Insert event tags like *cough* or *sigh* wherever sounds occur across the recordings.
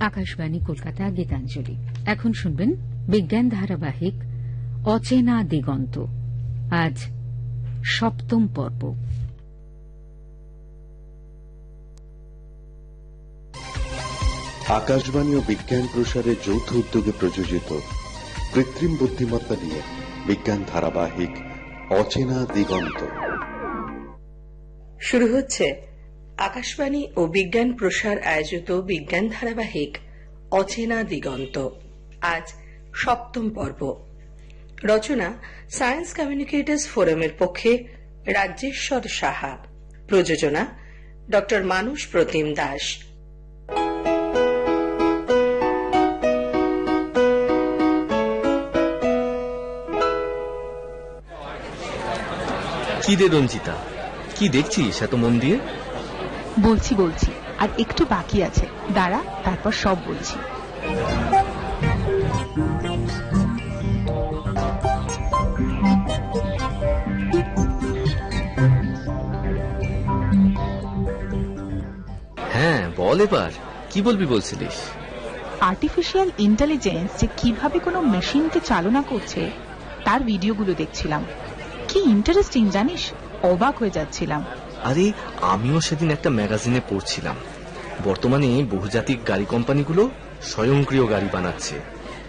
আকাশবাণী কলকাতা গীতাঞ্জলি। এখন শুনবেন বিজ্ঞান ধারাবাহিক অচেনা দিগন্ত। আজ সপ্তম পর্ব। আকাশবাণী ও বিজ্ঞান প্রসারের যৌথ উদ্যোগে প্রযোজিত কৃত্রিম বুদ্ধিমত্তা নিয়ে বিজ্ঞান ধারাবাহিক অচেনা দিগন্ত। শুরু হচ্ছে আকাশবাণী ও বিজ্ঞান প্রসার আয়োজিত বিজ্ঞান ধারাবাহিক অচেনা দিগন্ত। আজ সপ্তম পর্ব। রচনা সায়েন্স কমিউনিকেটার্স ফোরামের পক্ষে রাজ্যেশ্বর সাহা। প্রযোজনা ড মানুষ প্রতিম দাস। কি রে রঞ্জিতা? কি দেখছিস এত মন দিয়ে? বলছি বলছি। আর একটু বাকি আছে। দাঁড়া তারপর সব বলছি। হ্যাঁ বল এবার। কি বলবি বলছিলিস? আর্টিফিশিয়াল ইন্টেলিজেন্স যে কীভাবে কোনো মেশিনকে চালনা করছে তার ভিডিওগুলো দেখছিলাম। কি ইন্টারেস্টিং জানিস? অবাক হয়ে যাচ্ছিলাম। আরে আমিও সেদিন একটা ম্যাগাজিনে পড়ছিলাম। বর্তমানে বহুজাতিক গাড়ি কোম্পানিগুলো স্বয়ংক্রিয় গাড়ি বানাচ্ছে।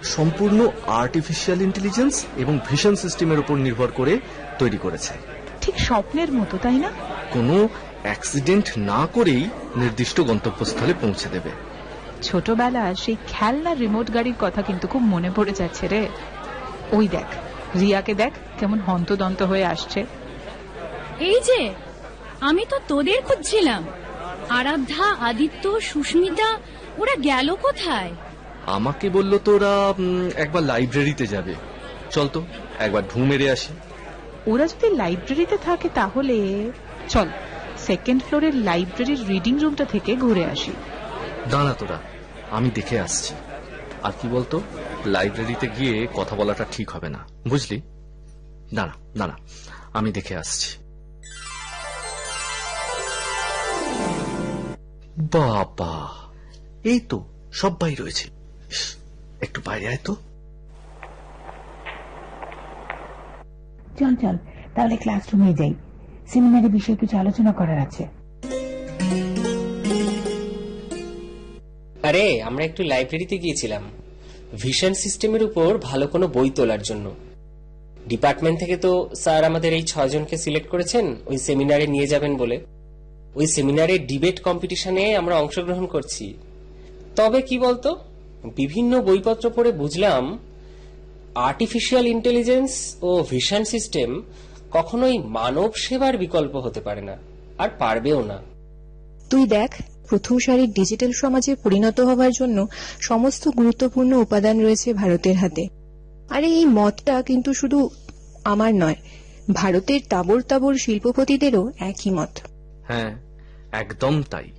সম্পূর্ণ আর্টিফিশিয়াল ইন্টেলিজেন্স এবং ভিশন সিস্টেমের উপর নির্ভর করে তৈরি করেছে। ঠিক স্বপ্নের মতো তাই না? কোনো অ্যাক্সিডেন্ট না করেই নির্দিষ্ট গন্তব্যস্থলে পৌঁছে দেবে। ছোটবেলা সেই খেলনা রিমোট গাড়ির কথা কিন্তু খুব মনে পড়ে যাচ্ছে রে। ওই দেখ রিয়াকে দেখ কেমন হন্তদন্ত হয়ে আসছে। এই যে আমি তো তোদের খুঁজছিলাম। আরাধ্যা আদিত্য সুস্মিতা ওরা গেল কোথায়? আমাকে বলল তো ওরা উম, একবার লাইব্রেরিতে যাবে। চল তো একবার ঢু মেরে আসি। ওরা যদি লাইব্রেরিতে থাকে তাহলে চল সেকেন্ড ফ্লোরের লাইব্রেরির রিডিং রুমটা থেকে ঘুরে আসি। দাঁড়া তোরা আমি দেখে আসছি। আর কি বলতো লাইব্রেরিতে গিয়ে কথা বলাটা ঠিক হবে না বুঝলি? দাঁড়া দাঁড়া আমি দেখে আসছি। বাবা। এই তো সবাই রয়েছে। একটু বাইরে আয় তো। চল চল তাহলে ক্লাসরুমে যাই। সেমিনারের বিষয়ে কিছু আলোচনা করার আছে। আরে আমরা একটু লাইব্রেরিতে গিয়েছিলাম। ভিশন সিস্টেমের উপর ভালো কোনো বই তোলার জন্য। ডিপার্টমেন্ট থেকে তো স্যার আমাদের এই ছয়জনকে সিলেক্ট করেছেন ওই সেমিনারে নিয়ে যাবেন বলে। ওই সেমিনারে ডিবেট কম্পিটিশনে আমরা অংশগ্রহণ করছি। তবে কি বলতো? বিভিন্ন বইপত্র পড়ে বুঝলাম আর্টিফিশিয়াল ইন্টেলিজেন্স ও ভিশন সিস্টেম কখনোই মানব সেবার বিকল্প হতে পারে না আর পারবেও না। তুই দেখ প্রথম সারির ডিজিটাল সমাজে পরিণত হওয়ার জন্য সমস্ত গুরুত্বপূর্ণ উপাদান রয়েছে ভারতের হাতে। আরে এই মতটা কিন্তু শুধু আমার নয় ভারতের তাবর তাবর শিল্পপতিদেরও একই মত। হ্যাঁ একদম তাই।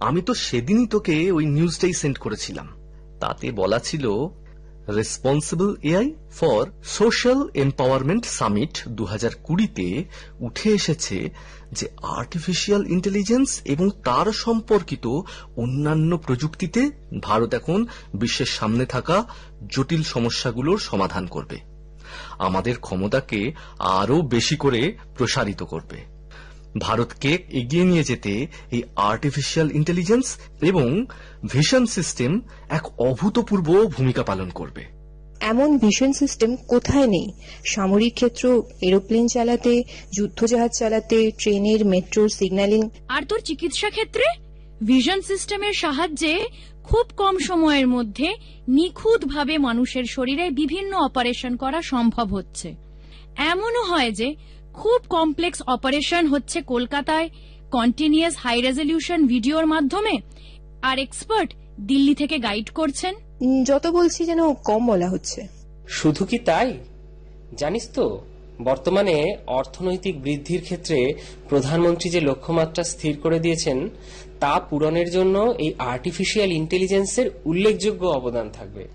আমি তো সেদিনই তোকে ওই নিউজটাই সেন্ড করেছিলাম। তাতে বলা ছিল, responsible AI for social empowerment summit দু হাজার কুড়িতে উঠে এসেছে যে আর্টিফিশিয়াল ইন্টেলিজেন্স এবং তার সম্পর্কিত অন্যান্য প্রযুক্তিতে ভারত এখন বিশ্বের সামনে থাকা জটিল সমস্যাগুলোর সমাধান করবে। আমাদের ক্ষমতাকে আরও বেশি করে প্রসারিত করবে। ভারতকে এগিয়ে নিয়ে যেতে এই আর্টিফিশিয়াল ইন্টেলিজেন্স এবং ভিশন সিস্টেম এক অভূতপূর্ব ভূমিকা পালন করবে। এমন ভিশন সিস্টেম কোথায় নেই? সামরিক ক্ষেত্র এরোপ্লেন চালাতে যুদ্ধজাহাজ চালাতে ট্রেনের মেট্রোর সিগন্যালিং আর তোর চিকিৎসা ক্ষেত্রে? ভিশন সিস্টেমের সাহায্যে খুব কম সময়ের মধ্যে নিখুঁতভাবে মানুষের শরীরে বিভিন্ন অপারেশন করা সম্ভব হচ্ছে। এমনও হয় যে খুব কমপ্লেক্স অপারেশন হচ্ছে কলকাতায় কন্টিনিউয়াস হাই রেজলিউশন ভিডিওর মাধ্যমে আর এক্সপার্ট দিল্লি থেকে গাইড করছেন। যত বলছি যেন কম বলা হচ্ছে। শুধু কি তাই? জানিস তো বর্তমানে অর্থনৈতিক বৃদ্ধির ক্ষেত্রে প্রধানমন্ত্রী যে লক্ষ্যমাত্রা স্থির করে দিয়েছেন তা পূরণের জন্য এই আর্টিফিশিয়াল ইন্টেলিজেন্সের উল্লেখযোগ্য অবদান থাকবে।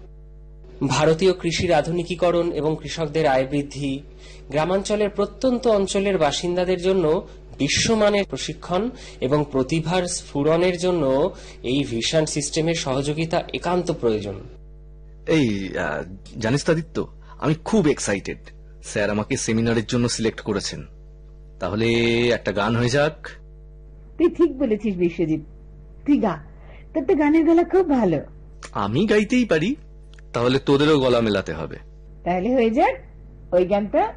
ভারতীয় কৃষির আধুনিকীকরণ এবং কৃষকদের আয় বৃদ্ধি গ্রামাঞ্চলের প্রত্যন্ত অঞ্চলের বাসিন্দাদের জন্য বিশ্বমানের প্রশিক্ষণ এবং প্রতিভার স্ফুরণের জন্য এই ভিশন সিস্টেমের সহযোগিতা একান্ত প্রয়োজন। এই জানিস তো আদিত্য আমি খুব এক্সাইটেড স্যার আমাকে সেমিনারের জন্য সিলেক্ট করেছেন। তাহলে একটা গান হয়ে যাক। তুই ঠিক বলেছিস বিশ্বজিৎ। তুই গা তোর তো গানের গলা খুব ভালো। আমি গাইতেই পারি। তাহলে তোদেরও গলা মেলাতে হবে। তাহলে হয়ে যাক ওই গানটা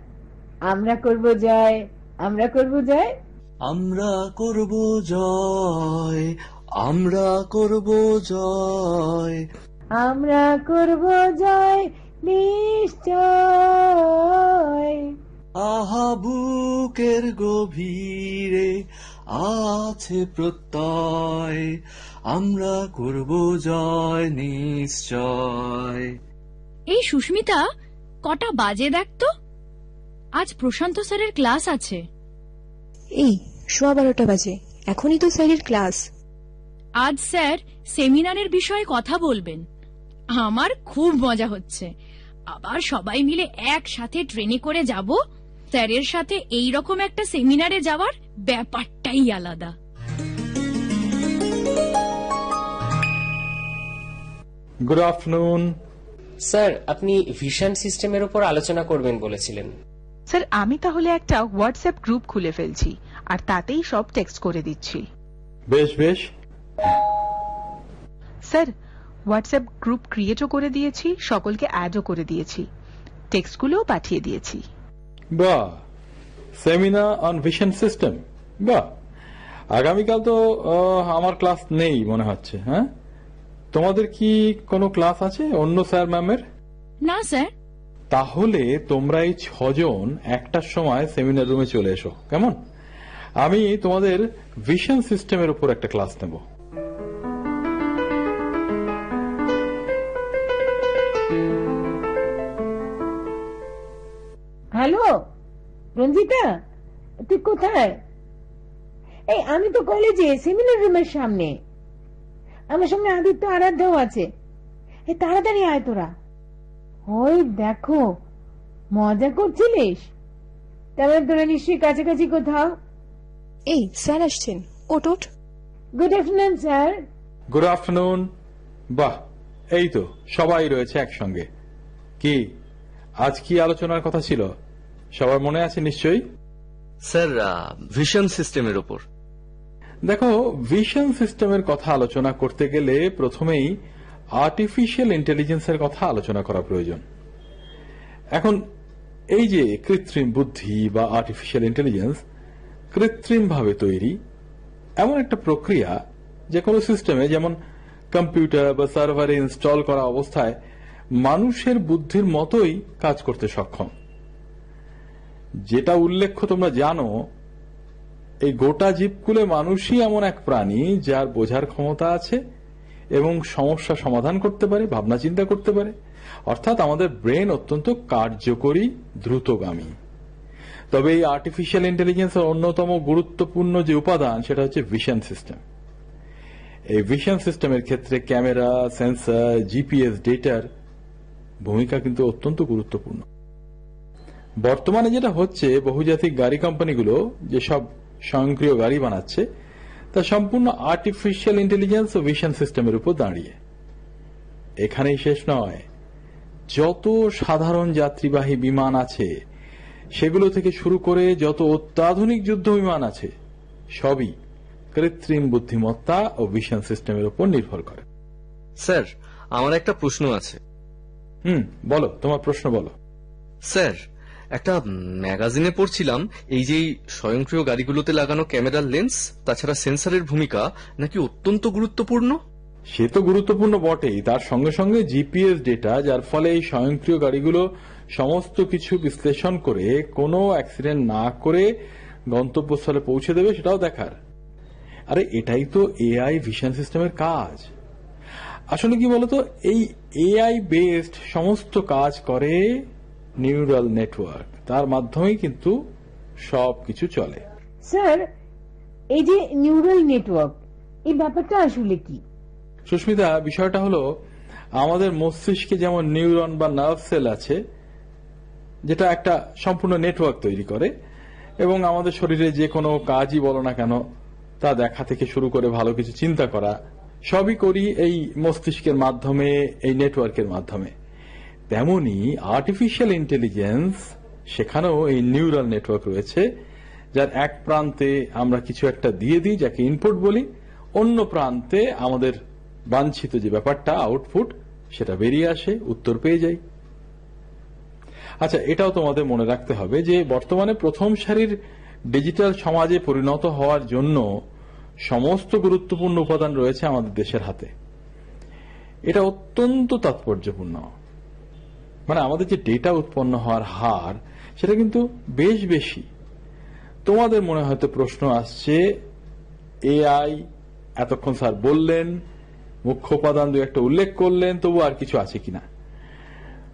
আমরা করব জয় আমরা করব জয়। আমরা করব জয় আমরা করব জয়। আমরা করব জয় নিশ্চয়। আহা বুকের গভীরে আছে প্রত্যয়। আমরা করব জয় নিশ্চয়। এই সুস্মিতা কটা বাজে দেখ তো? আজ প্রশান্ত স্যারের ক্লাস আছে। এই সোয়া বারোটা বাজে। এখনই তো স্যারের ক্লাস। আজ স্যার সেমিনারের বিষয়ে কথা বলবেন। আমার খুব মজা হচ্ছে। আবার সবাই মিলে একসাথে ট্রেনে করে যাব। স্যারের সাথে এই রকম একটা সেমিনারে যাওয়ার ব্যাপারটাই আলাদা। গুড আফটারনুন স্যার আপনি ভিশন সিস্টেমের উপর আলোচনা করবেন বলেছিলেন। স্যার আমি তাহলে একটা হোয়াটসঅ্যাপ গ্রুপ খুলে ফেলছি আর তাতেই সব টেক্সট করে দিচ্ছি। বেশ বেশ। স্যার হোয়াটসঅ্যাপ গ্রুপ ক্রিয়েটও করে দিয়েছি সকলকে অ্যাডও করে দিয়েছি। টেক্সটগুলোও পাঠিয়ে দিয়েছি। বাহ। সেমিনার অন ভিশন সিস্টেম বাহ। আগামীকাল তো আহ, আমার ক্লাস নেই মনে হচ্ছে হ্যাঁ? তোমাদের কি কোনো ক্লাস আছে অন্য স্যার ম্যামের? না স্যার। তাহলে তোমরা এই ছজন একটার সময় সেমিনার রুমে চলে এসো কেমন? আমি তোমাদের ভিশন সিস্টেমের উপর একটা ক্লাস নেব। হ্যালো রঞ্জিতা তুই কোথায়? এই আমি তো কলেজে সেমিনার রুমের সামনে। আমার সামনে আদিত্য আরাধ্যাও আছে। এই তাড়াতাড়ি আয় তোরা। ওই দেখো মজা করছিলিস? তাহলে তোরা নিশ্চয়ই কাছাকাছি কোথাও। এই স্যার আসছেন। ওট ওট good afternoon sir good afternoon বাহ এই তো সবাই রয়েছে একসঙ্গে। কি আজ কি আলোচনার কথা ছিল? সবার মনে আছে নিশ্চয়ই? স্যার ভিশন সিস্টেমের ওপর দেখো ভিশন সিস্টেমের কথা আলোচনা করতে গেলে প্রথমেই আর্টিফিশিয়াল ইন্টেলিজেন্সের কথা আলোচনা করা প্রয়োজন। এখন, এই যে কৃত্রিম বুদ্ধি বা আর্টিফিশিয়াল ইন্টেলিজেন্স কৃত্রিমভাবে তৈরি, এমন একটা প্রক্রিয়া যে কোনো সিস্টেমে যেমন কম্পিউটার বা সার্ভারে ইনস্টল করা অবস্থায় মানুষের বুদ্ধির মতোই কাজ করতে সক্ষম। যেটা উল্লেখ্য তোমরা জানো এই গোটা জীবকুলে মানুষই এমন এক প্রাণী যার বোঝার ক্ষমতা আছে এবং সমস্যা সমাধান করতে পারে, ভাবনা চিন্তা করতে পারে। অর্থাৎ আমাদের ব্রেন অত্যন্ত কার্যকরী, দ্রুতগামী। তবে এই আর্টিফিশিয়াল ইন্টেলিজেন্সের অন্যতম গুরুত্বপূর্ণ যে উপাদান, সেটা হচ্ছে ভিশন সিস্টেম এই ভিশন সিস্টেমের ক্ষেত্রে ক্যামেরা সেন্সর জিপিএস ডেটার ভূমিকা কিন্তু অত্যন্ত গুরুত্বপূর্ণ। বর্তমানে যেটা হচ্ছে, বহুজাতিক গাড়ি কোম্পানিগুলো যেসব স্বয়ংক্রিয় গাড়ি বানাচ্ছে তা সম্পূর্ণ আর্টিফিশিয়াল ইন্টেলিজেন্স ও ভিশন সিস্টেমের উপর দাঁড়িয়ে। এখানেই শেষ নয়। যত সাধারণ যাত্রীবাহী বিমান আছে সেগুলো থেকে শুরু করে যত অত্যাধুনিক যুদ্ধ বিমান আছে সবই কৃত্রিম বুদ্ধিমত্তা ও ভিশন সিস্টেমের উপর নির্ভর করে। স্যার আমার একটা প্রশ্ন আছে। হুম বলো তোমার প্রশ্ন বলো। স্যার একটা ম্যাগাজিনে পড়ছিলাম, এই যে স্বয়ংক্রিয় গাড়িগুলোতে লাগানো ক্যামেরার লেন্স, তাছাড়া সেন্সরের ভূমিকা নাকি অত্যন্ত গুরুত্বপূর্ণ? সে তো গুরুত্বপূর্ণ বটেই, তার সঙ্গে সঙ্গে জিপিএস ডেটা, যার ফলে এই স্বয়ংক্রিয় গাড়িগুলো সমস্ত কিছু বিশ্লেষণ করে, কোনো অ্যাক্সিডেন্ট না করে গন্তব্যস্থলে পৌঁছে দেবে, সেটাও দেখার। আরে, এটাই তো এআই ভিশন সিস্টেমের কাজ। আসলে কি বলতো, এই এআই বেসড সমস্ত কাজ করে নিউরাল নেটওয়ার্ক তার মাধ্যমেই কিন্তু সব কিছু চলে। স্যার এই যে নিউরাল নেটওয়ার্ক এই ব্যাপারটা আসলে কি? সুস্মিতা বিষয়টা হলো আমাদের মস্তিষ্কে যেমন নিউরন বা নার্ভ সেল আছে যেটা একটা সম্পূর্ণ নেটওয়ার্ক তৈরি করে এবং আমাদের শরীরে যে কোনো কাজই বলো না কেন তা দেখা থেকে শুরু করে ভালো কিছু চিন্তা করা সবই করি এই মস্তিষ্কের মাধ্যমে এই নেটওয়ার্কের মাধ্যমে। তেমনি আর্টিফিশিয়াল ইন্টেলিজেন্স সেখানেও এই নিউরাল নেটওয়ার্ক রয়েছে, যার এক প্রান্তে আমরা কিছু একটা দিয়ে দিই, যাকে ইনপুট বলি, অন্য প্রান্তে আমাদের বাঞ্ছিত যে ব্যাপারটা আউটপুট সেটা বেরিয়ে আসে, উত্তর পেয়ে যাই। আচ্ছা এটাও তোমাদের মনে রাখতে হবে যে বর্তমানে প্রথম সারির ডিজিটাল সমাজে পরিণত হওয়ার জন্য সমস্ত গুরুত্বপূর্ণ উপাদান রয়েছে আমাদের দেশের হাতে। এটা অত্যন্ত তাৎপর্যপূর্ণ। মানে আমাদের যে ডেটা উৎপন্ন হওয়ার হার, সেটা কিন্তু বেশ বেশি। তোমাদের মনে হয়তো প্রশ্ন আসছে এআই এতক্ষণ স্যার বললেন, মুখ্য উপাদান দু একটা উল্লেখ করলেন তবু আর কিছু আছে কিনা?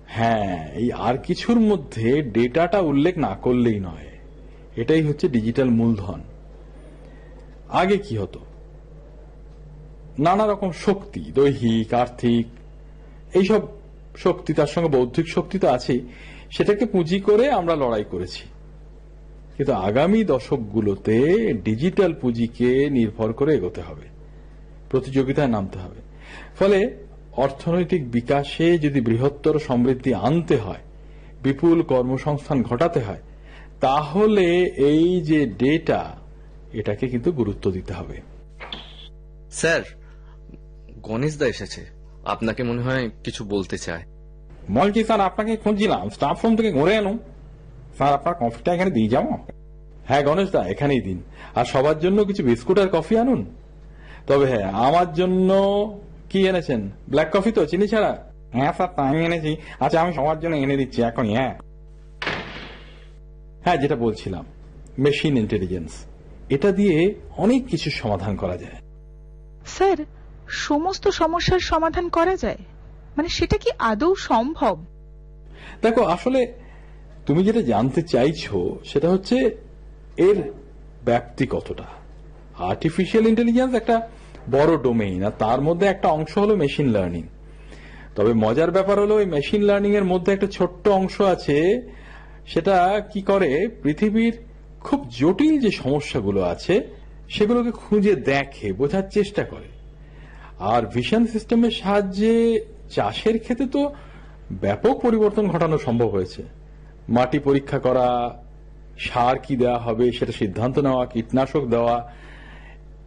হ্যাঁ এই আর কিছুর মধ্যে ডেটাটা উল্লেখ না করলেই নয়। এটাই হচ্ছে ডিজিটাল মূলধন। আগে কি হতো? নানা রকম শক্তি, দৈহিক, আর্থিক, এইসব শক্তি, তার সঙ্গে বৌদ্ধিক শক্তি তো আছে সেটাকে পুঁজি করে আমরা লড়াই করেছি। কিন্তু আগামী দশকগুলোতে ডিজিটাল পুঁজিকে নির্ভর করে এগোতে হবে, প্রতিযোগিতায় নামতে হবে। ফলে অর্থনৈতিক বিকাশে যদি বৃহত্তর সমৃদ্ধি আনতে হয়, বিপুল কর্মসংস্থান ঘটাতে হয়, তাহলে এই যে ডেটা, এটাকে কিন্তু গুরুত্ব দিতে হবে। স্যার, গণেশ দা এসেছে। আপনাকে মনে হয় কিছু বলতে চায়? বলছি স্যার আপনাকে খুঁজছিলাম। স্টাফ রুম থেকে ঘুরে এলাম। স্যার আপনার কফিটা এখানে দিয়ে যাব হ্যাঁ গণেশ দা এখানেই দিন। আর সবার জন্য কিছু বিস্কুট আর কফি আনুন। তবে হ্যাঁ আমার জন্য কি এনেছেন? ব্ল্যাক কফি তো চিনি ছাড়া? হ্যাঁ স্যার তা আমি এনেছি। আচ্ছা আমি সবার জন্য এনে দিচ্ছি এখনই হ্যাঁ। হ্যাঁ যেটা বলছিলাম মেশিন ইন্টেলিজেন্স এটা দিয়ে অনেক কিছু সমাধান করা যায়। স্যার সমস্ত সমস্যার সমাধান করা যায়? মানে সেটা কি আদৌ সম্ভব? দেখো, আসলে তুমি যেটা জানতে চাইছো, সেটা হচ্ছে এর ব্যাপ্তি কতটা? আর্টিফিশিয়াল ইন্টেলিজেন্স একটা বড় ডোমেইন আর তার মধ্যে একটা অংশ হলো মেশিন লার্নিং তবে মজার ব্যাপার হলো, ওই মেশিন লার্নিং এর মধ্যে একটা ছোট্ট অংশ আছে, সেটা কি করে? পৃথিবীর খুব জটিল যে সমস্যাগুলো আছে, সেগুলোকে খুঁজে দেখে, বোঝার চেষ্টা করে। আর ভিশন সিস্টেমের সাহায্যে চাষের ক্ষেত্রে তো ব্যাপক পরিবর্তন ঘটানো সম্ভব হয়েছে। মাটি পরীক্ষা করা, সার কি দেওয়া হবে, সেটা সিদ্ধান্ত নেওয়া, কীটনাশক দেওয়া,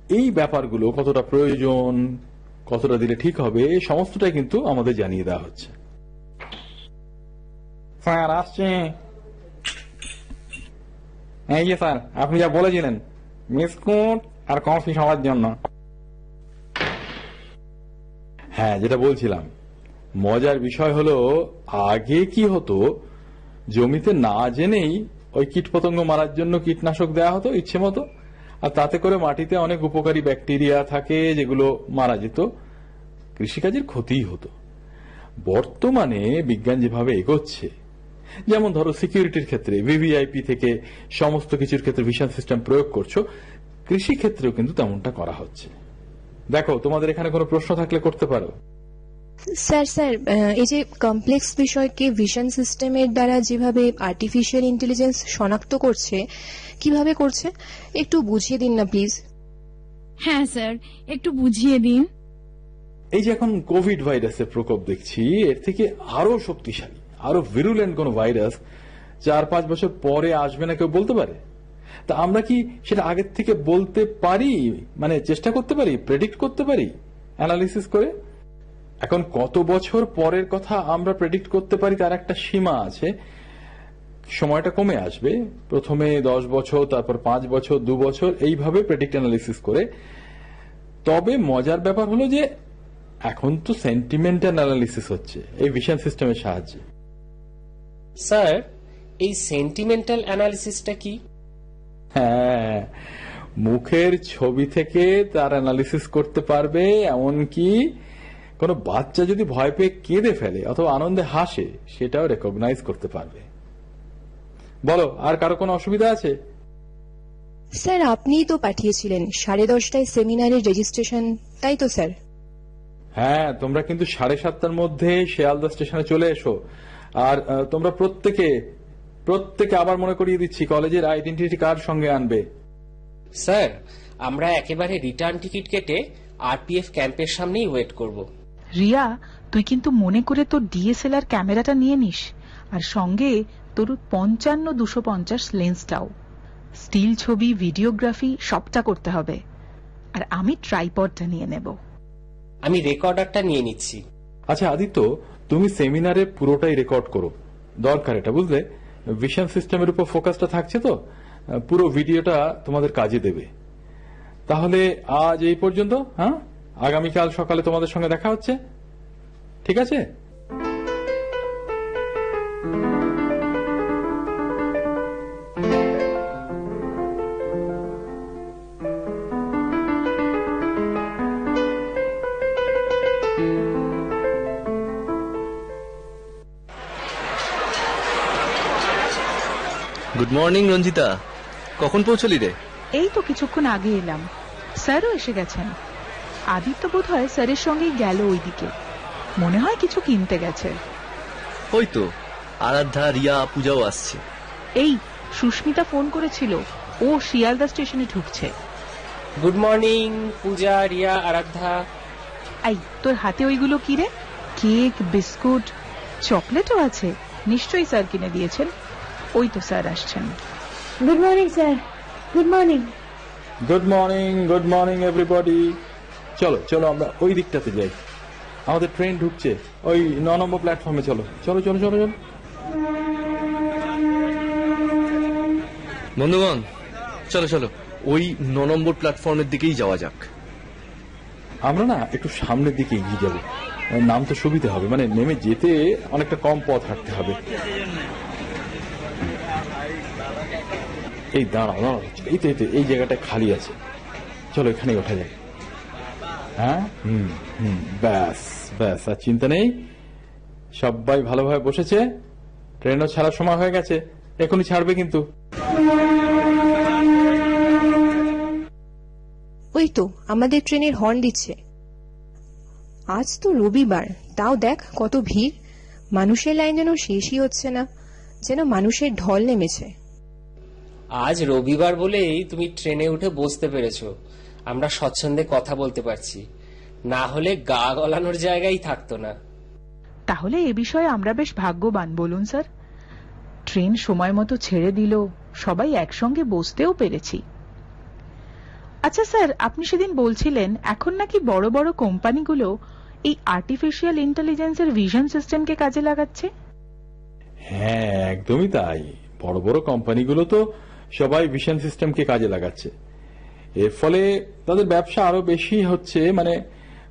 এই ব্যাপারগুলো কতটা প্রয়োজন, কতটা দিলে ঠিক হবে সমস্তটাই কিন্তু আমাদের জানিয়ে দেওয়া হচ্ছে। স্যার, আসছে। এই যে স্যার, আপনি যা বলেছিলেন, বিস্কুট আর কফি সবার জন্য। হ্যাঁ যেটা বলছিলাম। মজার বিষয় হলো, আগে কি হতো, জমিতে না জেনেই ওই কীটপতঙ্গ মারার জন্য কীটনাশক দেওয়া হতো ইচ্ছে মতো, আর তাতে করে মাটিতে অনেক উপকারী ব্যাকটেরিয়া থাকে যেগুলো মারা যেত। কৃষিকাজের ক্ষতিই হতো। বর্তমানে বিজ্ঞান যেভাবে এগোচ্ছে, যেমন ধরো সিকিউরিটির ক্ষেত্রে, ভিভিআইপি থেকে সমস্ত কিছুর ক্ষেত্রে ভিশন সিস্টেম প্রয়োগ করছ কৃষি ক্ষেত্রেও কিন্তু তেমনটা করা হচ্ছে। দেখো তোমাদের এখানে কোনো প্রশ্ন থাকলে করতে পারো। স্যার স্যার এই যে কমপ্লেক্স বিষয়কে ভিশন সিস্টেমের দ্বারা যেভাবে আর্টিফিশিয়াল ইন্টেলিজেন্স শনাক্ত করছে কীভাবে করছে? একটু বুঝিয়ে দিন না প্লিজ হ্যাঁ স্যার একটু বুঝিয়ে দিন। এই যে এখন কোভিড ভাইরাসের প্রকোপ দেখছি এর থেকে আরও শক্তিশালী আরও ভিরুলেন্ট কোন ভাইরাস চার পাঁচ বছর পরে আসবে না কেউ বলতে পারে? তা আমরা কি সেটা আগের থেকে বলতে পারি? মানে চেষ্টা করতে পারি? প্রেডিক্ট করতে পারি? অ্যানালিসিস করে? এখন কত বছর পরের কথা আমরা প্রেডিক্ট করতে পারি তার একটা সীমা আছে। সময়টা কমে আসবে। প্রথমে দশ বছর, তারপর পাঁচ বছর, দু বছর, এইভাবে প্রেডিক্ট অ্যানালিসিস করে। তবে মজার ব্যাপার হলো যে এখন তো সেন্টিমেন্টাল অ্যানালিসিস হচ্ছে, এই ভিশন সিস্টেমের সাহায্যে। স্যার এই সেন্টিমেন্টাল অ্যানালিসিসটা কি? হ্যাঁ মুখের ছবি থেকে তার অ্যানালিসিস করতে পারবে এমনকি কোনো বাচ্চা যদি ভয় পেয়ে কেঁদে ফেলে অথবা আনন্দে হাসে সেটাও রেকগনাইজ করতে পারবে। বলো আর কারও কোনো অসুবিধা আছে? স্যার আপনিই তো পাঠিয়েছিলেন সাড়ে দশটায় সেমিনারের রেজিস্ট্রেশন তাই তো স্যার? হ্যাঁ তোমরা কিন্তু সাড়ে সাতটার মধ্যে শিয়ালদা স্টেশনে চলে এসো। আর তোমরা প্রত্যেকে প্রত্যেকে আবার মনে করিয়ে দিচ্ছি কলেজের আইডেন্টিটি কার্ড সঙ্গে আনবে? স্যার আমরা একেবারে রিটার্ন টিকিট কেটে আরপিএফ ক্যাম্পের সামনেই ওয়েট করব। রিয়া তুই কিন্তু মনে করে তোর ডিএসএলআর ক্যামেরাটা নিয়ে নিস আর সঙ্গে তোর পঞ্চান্ন দুশো পঞ্চাশ লেন্সটাও স্টিল ছবি ভিডিওগ্রাফি সবটা করতে হবে। আর আমি ট্রাইপডটা নিয়ে নেব। আমি রেকর্ডারটা নিয়ে নিচ্ছি। আচ্ছা আদিত্য তুমি সেমিনারে পুরোটাই রেকর্ড করো। দরকার এটা বুঝলে? ভিশন সিস্টেমের উপর ফোকাসটা থাকছে তো? পুরো ভিডিওটা তোমাদের কাজে দেবে। তাহলে আজ এই পর্যন্ত হ্যাঁ? আগামীকাল সকালে তোমাদের সঙ্গে দেখা হচ্ছে। ঠিক আছে? মর্নিং রঞ্জিতা। কখন পৌঁছলি রে? এই তো কিছুক্ষণ আগে এলাম। স্যারও এসে গেছেন। আদিত্য বোধ হয় স্যারের সঙ্গেই গেল ওইদিকে। মনে হয় কিছু কিনতে গেছে। ওই তো আরাধ্যা রিয়া পূজাও আসছে। এই সুস্মিতা ফোন করেছিল। ও শিয়ালদা স্টেশনে ঢুকছে। Good morning Puja Riya Aradhya. এই তোর হাতে ওইগুলো কি রে? কেক বিস্কুট চকলেটও আছে। নিশ্চয়ই স্যার কিনে দিয়েছেন। ওই তো স্যার আসছেন। Good morning sir good morning good morning good morning everybody চলো চলো আমরা ওই দিকটাতে যাই। আমাদের ট্রেন ঢুকছে। ওই ন নম্বর প্ল্যাটফর্মে চলো। চলো চলো চলো চলো। বন্ধুগণ চলো চলো। ওই ন নম্বর প্ল্যাটফর্মের দিকেই যাওয়া যাক। আমরা না একটু সামনের দিকে এগিয়ে যাব। নাম তো সুবিধা হবে। মানে নেমে যেতে অনেকটা কম পথ হাঁটতে হবে। এই দাঁড়াও দাঁড়াও, এই তো এই তো, এই জায়গাটা খালি আছে। চলো এখানে ওঠা যায় হ্যাঁ? হুম হুম, ব্যাস ব্যাস, আর চিন্তা নেই। সবাই ভালোভাবে বসেছে। ট্রেনও ছাড়ার সময় হয়ে গেছে। এখনই ছাড়বে কিন্তু। ওই তো, আমাদের ট্রেনের হর্ন দিচ্ছে। আজ তো রবিবার। তাও দেখ কত ভিড়। মানুষের লাইন যেন শেষই হচ্ছে না। যেন মানুষের ঢল নেমেছে। আজ রবিবার বলেই তুমি ট্রেনে উঠে বসতে পেরেছ। আমরা স্বচ্ছন্দে কথা বলতে পারছি। না হলে গা গলানোর জায়গাই থাকতো না। তাহলে এ বিষয়ে আমরা বেশ ভাগ্যবান বলুন স্যার। ট্রেন সময় মতো ছেড়ে দিল সবাই একসঙ্গে বসতেও পেরেছি। আচ্ছা স্যার আপনি সেদিন বলছিলেন এখন নাকি বড় বড় কোম্পানিগুলো এই আর্টিফিশিয়াল ইন্টেলিজেন্সের ভিশন সিস্টেমকে কাজে লাগাচ্ছে? হ্যাঁ একদমই তাই। বড় বড় কোম্পানিগুলো তো সবাই ভিশন সিস্টেমকে কাজে লাগাচ্ছে। এর ফলে তাদের ব্যবসা আরও বেশি হচ্ছে মানে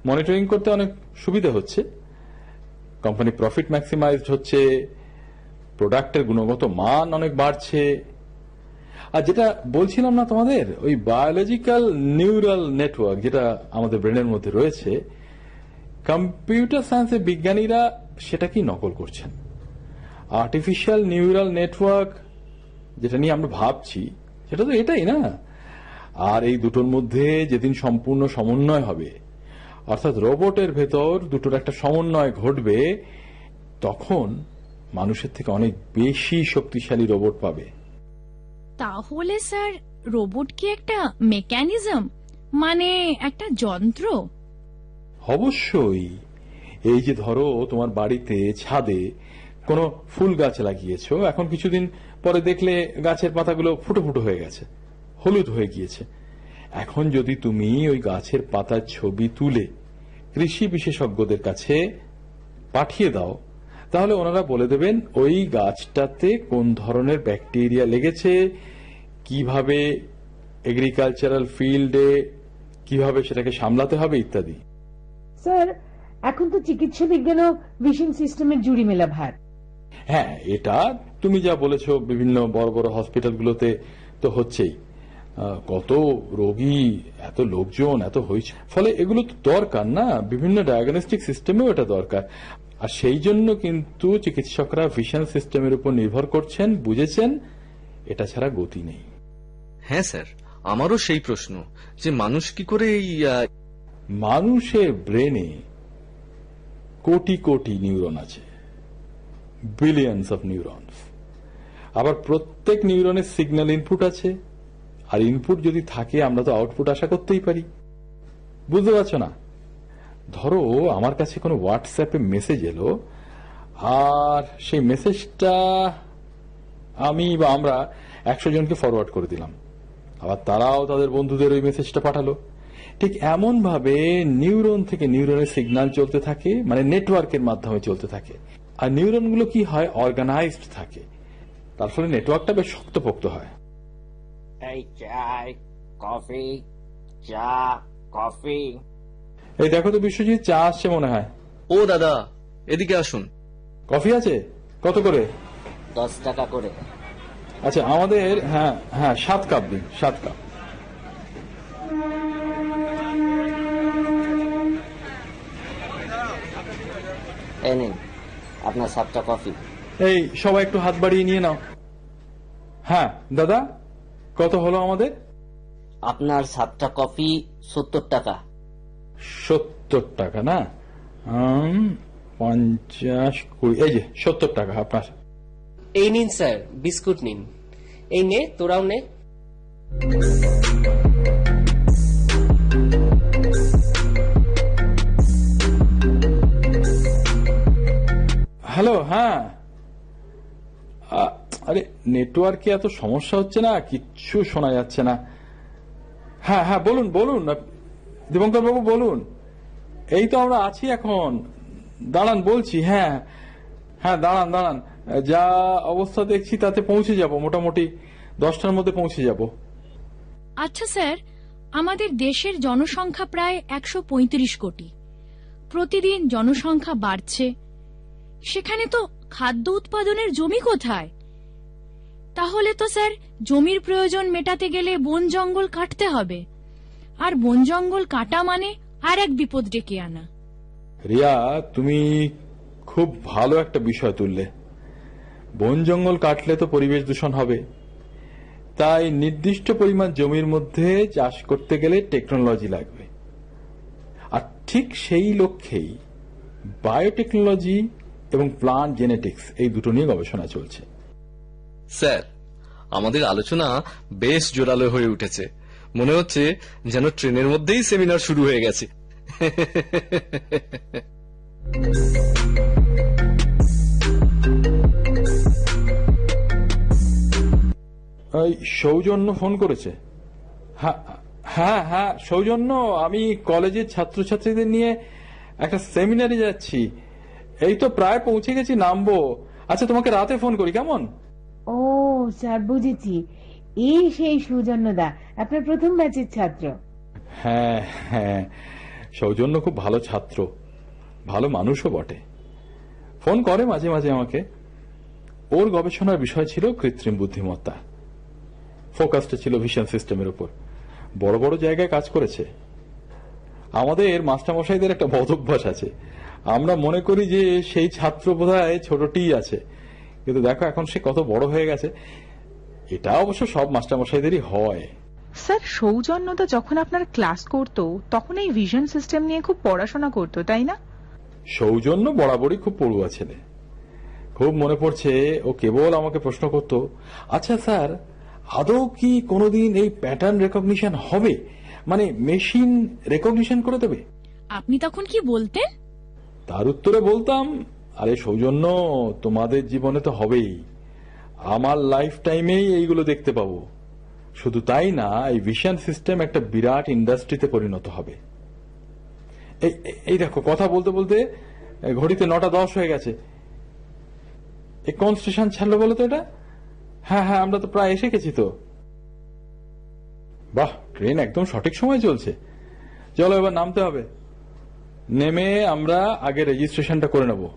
মনিটরিং করতে অনেক সুবিধা হচ্ছে। কোম্পানি প্রফিট ম্যাক্সিমাইজড হচ্ছে প্রোডাক্টের গুণগত মান অনেক বাড়ছে। আর যেটা বলছিলাম না তোমাদের, ওই বায়োলজিক্যাল নিউরাল নেটওয়ার্ক যেটা আমাদের ব্রেনের মধ্যে রয়েছে কম্পিউটার সায়েন্সের বিজ্ঞানীরা সেটা কি নকল করছেন? আর্টিফিশিয়াল নিউরাল নেটওয়ার্ক যেটা নিয়ে আমরা ভাবছি সেটা তো এটাই না? আর এই দুটোর মধ্যে যেদিন সম্পূর্ণ সমন্বয় হবে অর্থাৎ রোবটের ভেতর দুটোর একটা সমন্বয় ঘটবে তখন মানুষের থেকে অনেক বেশি শক্তিশালী রোবট পাবে। তাহলে স্যার রোবট কি একটা মেকানিজম? মানে একটা যন্ত্র? অবশ্যই। এই যে ধরো তোমার বাড়িতে ছাদে কোনো ফুল গাছ লাগিয়েছো এখন কিছুদিন পরে দেখলে গাছের পাতাগুলো ফুটো ফুটো হয়ে গেছে, হলুদ হয়ে গিয়েছে। এখন যদি তুমি ওই গাছের পাতার ছবি তুলে কৃষি বিশেষজ্ঞদের কাছে পাঠিয়ে দাও, তাহলে ওনারা বলে দেবেন, ওই গাছটাতে কোন ধরনের ব্যাকটেরিয়া লেগেছে, কীভাবে এগ্রিকালচারাল ফিল্ডে কীভাবে সেটাকে সামলাতে হবে, ইত্যাদি। স্যার, এখন তো চিকিৎসা বিজ্ঞানও ভিশন সিস্টেমের জুড়ি মেলা ভার। হ্যাঁ এটা তুমি যা বলেছ বিভিন্ন বড় বড় হসপিটালগুলোতে তো হচ্ছেই। কত রোগী এত লোকজন এত হয়েছে ফলে এগুলো তো দরকার না বিভিন্ন ডায়াগনস্টিক সিস্টেমেও এটা দরকার। আর সেই জন্য কিন্তু চিকিৎসকরা ভিশন সিস্টেমের উপর নির্ভর করছেন বুঝেছেন এটা ছাড়া গতি নেই। হ্যাঁ স্যার আমারও সেই প্রশ্ন যে মানুষ কি করে এই মানুষের ব্রেনে কোটি কোটি নিউরন আছে। বিলিয়ন্স অফ নিউরনস আবার প্রত্যেক নিউরনের সিগন্যাল ইনপুট আছে। আর ইনপুট যদি থাকে, আমরা তো আউটপুট আশা করতেই পারি। বুঝতে পারছ না? ধরো, আমার কাছে কোনো হোয়াটসঅ্যাপে মেসেজ এলো, আর সেই মেসেজটা আমি বা আমরা একশো জনকে ফরওয়ার্ড করে দিলাম। আবার তারাও তাদের বন্ধুদের ওই মেসেজটা পাঠালো। ঠিক এমন ভাবে নিউরন থেকে নিউরনের সিগন্যাল চলতে থাকে মানে নেটওয়ার্কের মাধ্যমে চলতে থাকে। আর নিউরনগুলো কি হয় অর্গানাইজড থাকে? তার ফলে নেটওয়ার্কটা বেশ শক্তপোক্ত হয়। এই চাই কফি চা কফি। এই দেখো তো বিশ্বজিৎ চা আসছে মনে হয়। ও দাদা এদিকে আসুন। কফি আছে? কত করে? দশ টাকা করে। আচ্ছা আমাদের হ্যাঁ হ্যাঁ সাত কাপ দিন সাত কাপ। এই নিন। আপনার সাতটা কফি। এই সবাই একটু হাত বাড়িয়ে নিয়ে নাও। হ্যাঁ দাদা কত হলো আমাদের? আপনার সাতটা কফি সত্তর টাকা। সত্তর টাকা না? পঞ্চাশ কুড়ি এই যে সত্তর টাকা আপনার। এই নিন স্যার বিস্কুট নিন। এই নে তোরাও নে। হ্যালো হ্যাঁ। আরে নেটওয়ার্কে এত সমস্যা হচ্ছে না? কিচ্ছু শোনা যাচ্ছে না। হ্যাঁ হ্যাঁ বলুন বলুন। দীপঙ্কর বাবু, বলুন। এই তো আমরা আছি এখন। দাঁড়ান, বলছি হ্যাঁ। হ্যাঁ দাঁড়ান দাঁড়ান। যা অবস্থা দেখছি, তাতে পৌঁছে যাব, মোটামুটি দশটার মধ্যে পৌঁছে যাব। আচ্ছা স্যার, আমাদের দেশের জনসংখ্যা প্রায় একশো পঁয়ত্রিশ কোটি। প্রতিদিন জনসংখ্যা বাড়ছে সেখানে তো খাদ্য উৎপাদনের জমি কোথায়? তাহলে তো স্যার, জমির প্রয়োজন মেটাতে গেলে বন জঙ্গল কাটতে হবে। আর বন জঙ্গল কাটা মানে আর এক বিপদ ডেকে আনা। রিয়া, তুমি খুব ভালো একটা বিষয় তুললে। বন জঙ্গল কাটলে তো পরিবেশ দূষণ হবে। তাই নির্দিষ্ট পরিমাণ জমির মধ্যে চাষ করতে গেলে টেকনোলজি লাগবে। আর ঠিক সেই লক্ষ্যেই বায়োটেকনোলজি এবং প্লান্ট জেনেটিক্স এই দুটো নিয়ে গবেষণা চলছে। স্যার আমাদের আলোচনা বেশ জোরালো হয়ে উঠেছে। মনে হচ্ছে যেন ট্রেনের মধ্যেই সেমিনার শুরু হয়ে গেছে। সৌজন্য ফোন করেছে। হ্যাঁ হ্যাঁ হ্যাঁ সৌজন্য আমি কলেজের ছাত্রছাত্রীদের নিয়ে একটা সেমিনারে যাচ্ছি। এই তো প্রায় পৌঁছে গেছি নামবো। আচ্ছা তোমাকে রাতে ফোন করি কেমন? ও স্যার বুঝেছি। এই সেই সুজন্যদা আপনার প্রথম ব্যাচের ছাত্র। হ্যাঁ হ্যাঁ সৌজন্য খুব ভালো ছাত্র। ভালো মানুষও বটে। ফোন করে মাঝে মাঝে আমাকে। ওর গবেষণার বিষয় ছিল কৃত্রিম বুদ্ধিমত্তা। ফোকাসটা ছিল ভিশন সিস্টেমের উপর। বড় বড় জায়গায় কাজ করেছে। আমাদের মাস্টারমশাইদের একটা বদ অভ্যাস আছে। আমরা মনে করি যে সেই ছাত্র বোধহয় ছোটটিই আছে। কিন্তু দেখো এখন সে কত বড় হয়ে গেছে। এটা অবশ্য সব মাস্টারমশাইদেরই হয়। স্যার সৌজন্যদা যখন আপনার ক্লাস করতো তখন এই ভিশন সিস্টেম নিয়ে খুব পড়াশোনা করতো তাই না? সৌজন্য বরাবরই খুব পড়ুয়া ছেলে। খুব মনে পড়ছে ও কেবল আমাকে প্রশ্ন করত আচ্ছা স্যার আদৌ কি কোনোদিন এই প্যাটার্ন রেকগনিশন হবে? মানে মেশিন রেকগনিশন করে দেবে? আপনি তখন কি বলতেন? তার উত্তরে বলতাম, আরে সৌজন্য, তোমাদের জীবনে তো হবেই। আমার লাইফ টাইমেই এইগুলো দেখতে পাবো। শুধু তাই না, এই ভিশন সিস্টেম একটা বিরাট ইন্ডাস্ট্রিতে পরিণত হবে। এই- দেখো, কথা বলতে বলতে ঘড়িতে নটা দশ হয়ে গেছে। এ, কোন স্টেশন ছাড়লো বলো তো এটা? হ্যাঁ হ্যাঁ আমরা তো প্রায় এসে গেছি তো। বাহ ট্রেন একদম সঠিক সময় চলছে। চলো এবার নামতে হবে। নেমে আমরা আগে রেজিস্ট্রেশনটা করে নেব।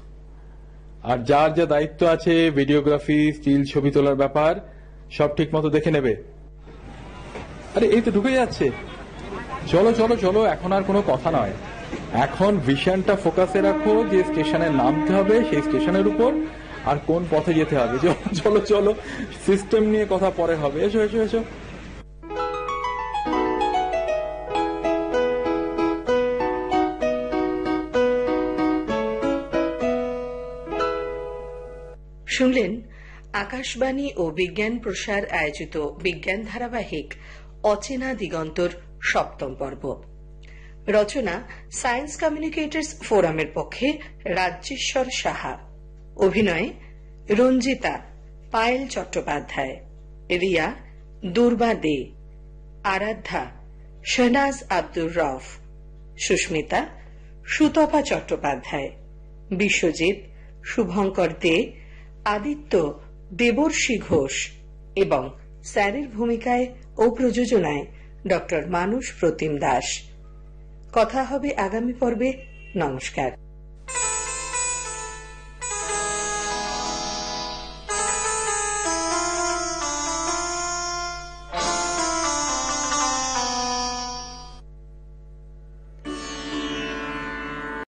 আর যার যা দায়িত্ব আছে ভিডিওগ্রাফি স্টিল ছবি তোলার ব্যাপার, সব ঠিক মতো দেখে নেবে। আরে, এই তো ঢুকে যাচ্ছে। চলো চলো চলো, এখন আর কোনো কথা নয়। এখন ভিশনটা ফোকাসে রাখো যে স্টেশনে নামতে হবে, সেই স্টেশনের উপর, আর কোন পথে যেতে হবে। *laughs* চলো চলো সিস্টেম নিয়ে কথা পরে হবে। এসো এসো এসো। শুনলেন আকাশবাণী ও বিজ্ঞান প্রসার আয়োজিত বিজ্ঞান ধারাবাহিক অচেনা দিগন্তর সপ্তম পর্ব। রচনা সায়েন্স কমিউনিকেটর্স ফোরামের পক্ষে রাজ্যেশ্বর সাহা। অভিনয়ে রঞ্জিতা পায়েল চট্টোপাধ্যায়। রিয়া দুর্বা দে। আরাধ্যা শেহনাজ আব্দুর রফ। সুস্মিতা সুতপা চট্টোপাধ্যায়। বিশ্বজিৎ শুভঙ্কর দে। আদিত্য, দেবর্ষি ঘোষ এবং স্যারের ভূমিকায় ও প্রযোজনায় ডক্টর মানুষ প্রতিম দাস। কথা হবে আগামী পর্বে। নমস্কার।